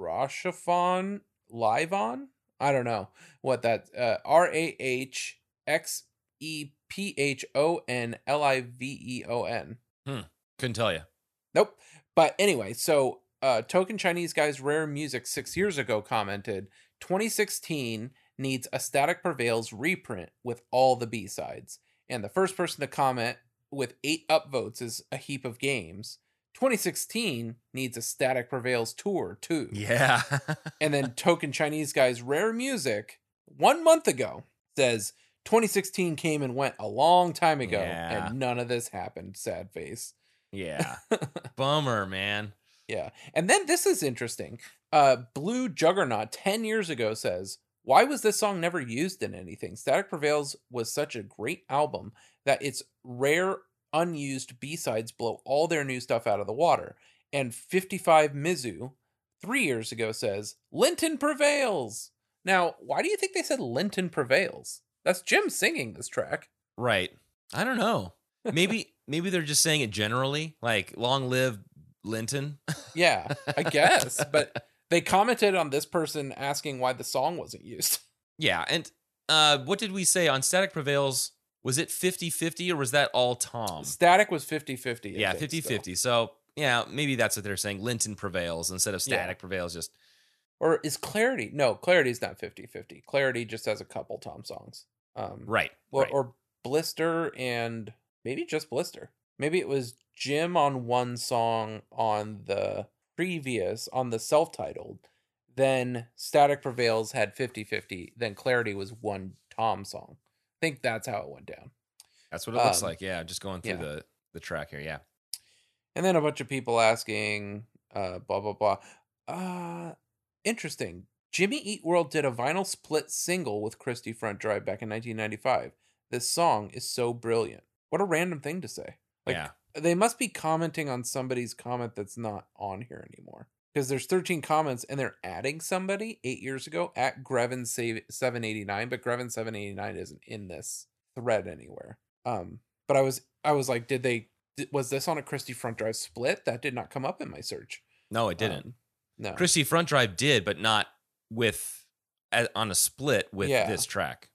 Roshafon live on. I don't know what that uh R A H X E P H O N L I V E O N. Hmm. Couldn't tell you. Nope. But anyway, so uh Token Chinese Guys Rare Music 6 years ago commented 2016 needs a Static Prevails reprint with all the B-sides. And the first person to comment with 8 upvotes is a heap of games. 2016 needs a Static Prevails tour too. Yeah. And then (laughs) Token Chinese Guys Rare Music 1 month ago says 2016 came and went a long time ago Yeah. and none of this happened. Sad face. yeah. (laughs) Bummer, man. Yeah. And then this is interesting. Uh Blue Juggernaut 10 years ago says, "Why was this song never used in anything? Static Prevails was such a great album that its rare unused B-sides blow all their new stuff out of the water." And 55 Mizu 3 years ago says, "Linton prevails." Now, why do you think they said Linton prevails? That's Jim singing this track. Right. I don't know. Maybe (laughs) maybe they're just saying it generally, like long live Linton. (laughs) Yeah, I guess, but they commented on this person asking why the song wasn't used. (laughs) Yeah, and uh, what did we say on Static Prevails? was it 50-50 or was that all Tom? Static was 50-50. Yeah, think, 50-50. So yeah, maybe that's what they're saying. Linton prevails instead of Yeah. static prevails. Just. Or is Clarity? No, Clarity's not 50-50. Clarity just has a couple Tom songs. Um, right. or, right. or Blister and maybe just Blister. Maybe it was Jim on one song on the previous, on the self titled. Then Static Prevails had 50 50. Then Clarity was one Tom song. I think that's how it went down. That's what it looks um, like. Yeah, just going through yeah. the the track here. Yeah. And then a bunch of people asking, uh, blah, blah, blah. Uh, interesting. Jimmy Eat World did a vinyl split single with Christie Front Drive back in 1995. This song is so brilliant. What a random thing to say. Like, yeah. they must be commenting on somebody's comment that's not on here anymore because there's 13 comments and they're adding somebody eight years ago at Grevin789, but Grevin 789 isn't in this thread anywhere um but I was I was like did they was this on a Christie front drive split that did not come up in my search No, it didn't. Um, no Christie Front Drive did, but not with on a split with Yeah. this track.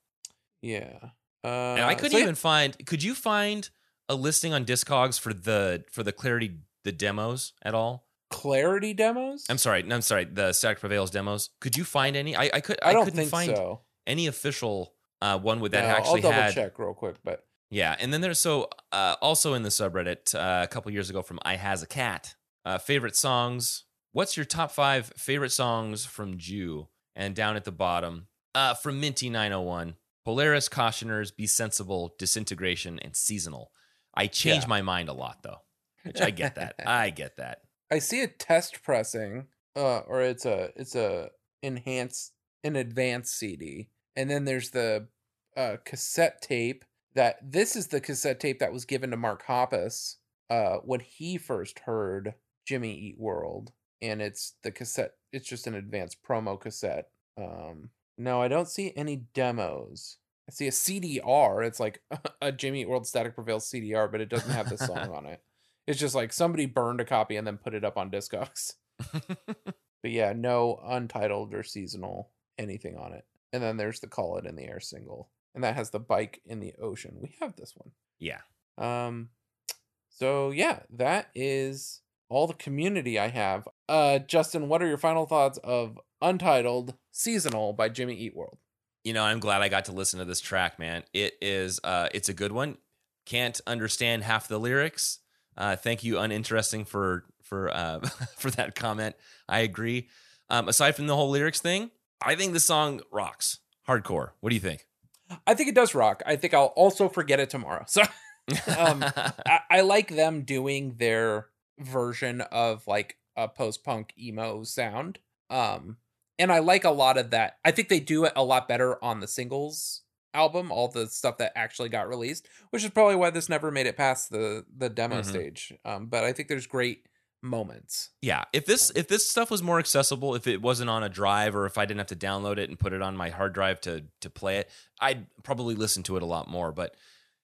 yeah uh And I couldn't so yeah, even find. Could you find a listing on Discogs for the for the Clarity the demos at all? clarity demos I'm sorry. No, I'm sorry. The Static Prevails demos. Could you find any? I I could. I don't couldn't find so any official uh, one with that No, actually I'll double had. check real quick but Yeah, and then there's so uh, also in the subreddit uh, a couple years ago from I Has a Cat. Uh, favorite songs. What's your top five favorite songs from Jew? And down at the bottom, uh, from Minty 901, Polaris, Cautioners, Be Sensible, Disintegration, and Seasonal. I change Yeah. my mind a lot though, which I get that. (laughs) I get that. I see a test pressing, uh, or it's a it's a enhanced an advanced CD, and then there's the uh, cassette tape. That this is the cassette tape that was given to Mark Hoppus uh, when he first heard Jimmy Eat World, and it's the cassette. It's just an advanced promo cassette. Um, no, I don't see any demos. I see a CDR. It's like (laughs) a Jimmy World Static Prevail CDR, but it doesn't have the song on it. (laughs) It's just like somebody burned a copy and then put it up on Discogs. (laughs) But yeah, no untitled or seasonal anything on it. And then there's the Call It in the Air single. And that has the bike in the ocean. We have this one. yeah. Um so yeah, that is all the community I have. Uh Justin, what are your final thoughts of Untitled Seasonal by Jimmy Eat World? you know, I'm glad I got to listen to this track, man. It is uh it's a good one. Can't understand half the lyrics. Uh thank you uninteresting for for uh (laughs) for that comment. I agree. Um aside from the whole lyrics thing, I think the song rocks. Hardcore. What do you think? I think it does rock. I think I'll also forget it tomorrow. (laughs) So Um, (laughs) I, I like them doing their version of like a post punk emo sound. Um, and I like a lot of that. I think they do it a lot better on the singles album, all the stuff that actually got released, which is probably why this never made it past the the demo Mhm. stage. Um, but I think there's great moments. yeah, if this if this stuff was more accessible, if it wasn't on a drive or if I didn't have to download it and put it on my hard drive to to play it, I'd probably listen to it a lot more, but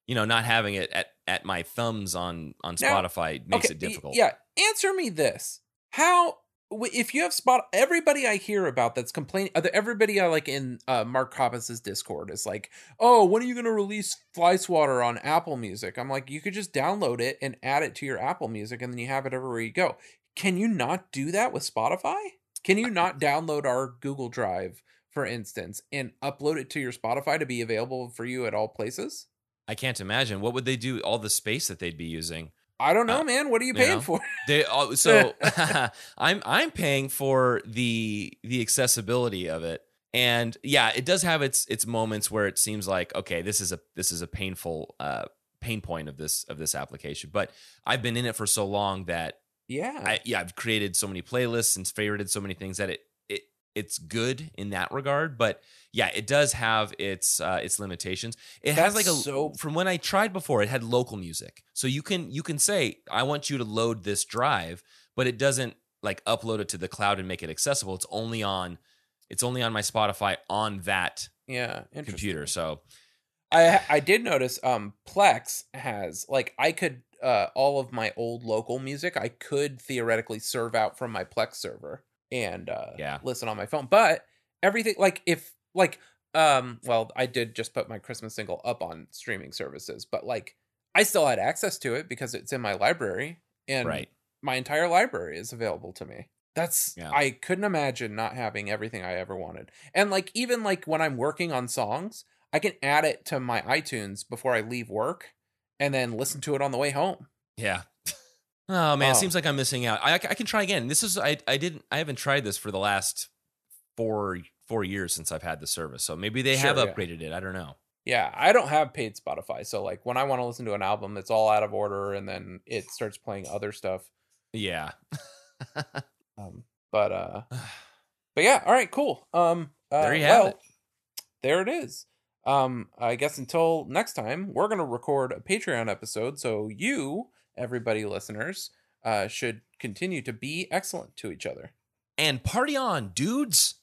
you know, not having it at at my thumbs on on Now- Spotify makes Okay, it difficult. Yeah, answer me this: How, if you have spot, everybody I hear about that's complaining, everybody I like in uh, Mark Hoppus's Discord is like, "Oh, when are you going to release Fly Swatter on Apple Music?" I'm like, you could just download it and add it to your Apple Music, and then you have it everywhere you go. Can you not do that with Spotify? Can you not download our Google Drive, for instance, and upload it to your Spotify to be available for you at all places? I can't imagine what would they do all the space that they'd be using. I don't know, Uh, man. What are you you paying know, for? (laughs) They oh, so (laughs) I'm I'm paying for the the accessibility of it. And yeah, it does have its its moments where it seems like okay, this is a this is a painful uh pain point of this of this application. But I've been in it for so long that Yeah. I yeah, I've created so many playlists and favorited so many things that it it's good in that regard, but yeah, it does have its uh its limitations. It has like a so- from when I tried before, it had local music. So you can you can say I want you to load this drive, but it doesn't like upload it to the cloud and make it accessible. It's only on it's only on my Spotify on that yeah. Computer. So I I did notice um Plex has like I could uh all of my old local music I could theoretically serve out from my Plex server and uh Yeah. listen on my phone. But everything like if like Um, well, I did just put my Christmas single up on streaming services, but like I still had access to it because it's in my library and right. my entire library is available to me. That's Yeah. I couldn't imagine not having everything I ever wanted. And like even like when I'm working on songs, I can add it to my iTunes before I leave work and then listen to it on the way home. Yeah. Oh man, Oh. it seems like I'm missing out. I, I can try again. This is I I didn't I haven't tried this for the last four four years since I've had the service. So maybe they have Sure, yeah. upgraded it. I don't know. Yeah, I don't have paid Spotify, so like when I want to listen to an album, it's all out of order and then it starts playing other stuff. Yeah. (laughs) Um but uh but yeah, all right, cool. Um uh, There you have well, it. There it is. Um I guess until next time, we're going to record a Patreon episode, so you everybody listeners uh should continue to be excellent to each other. and party on, dudes.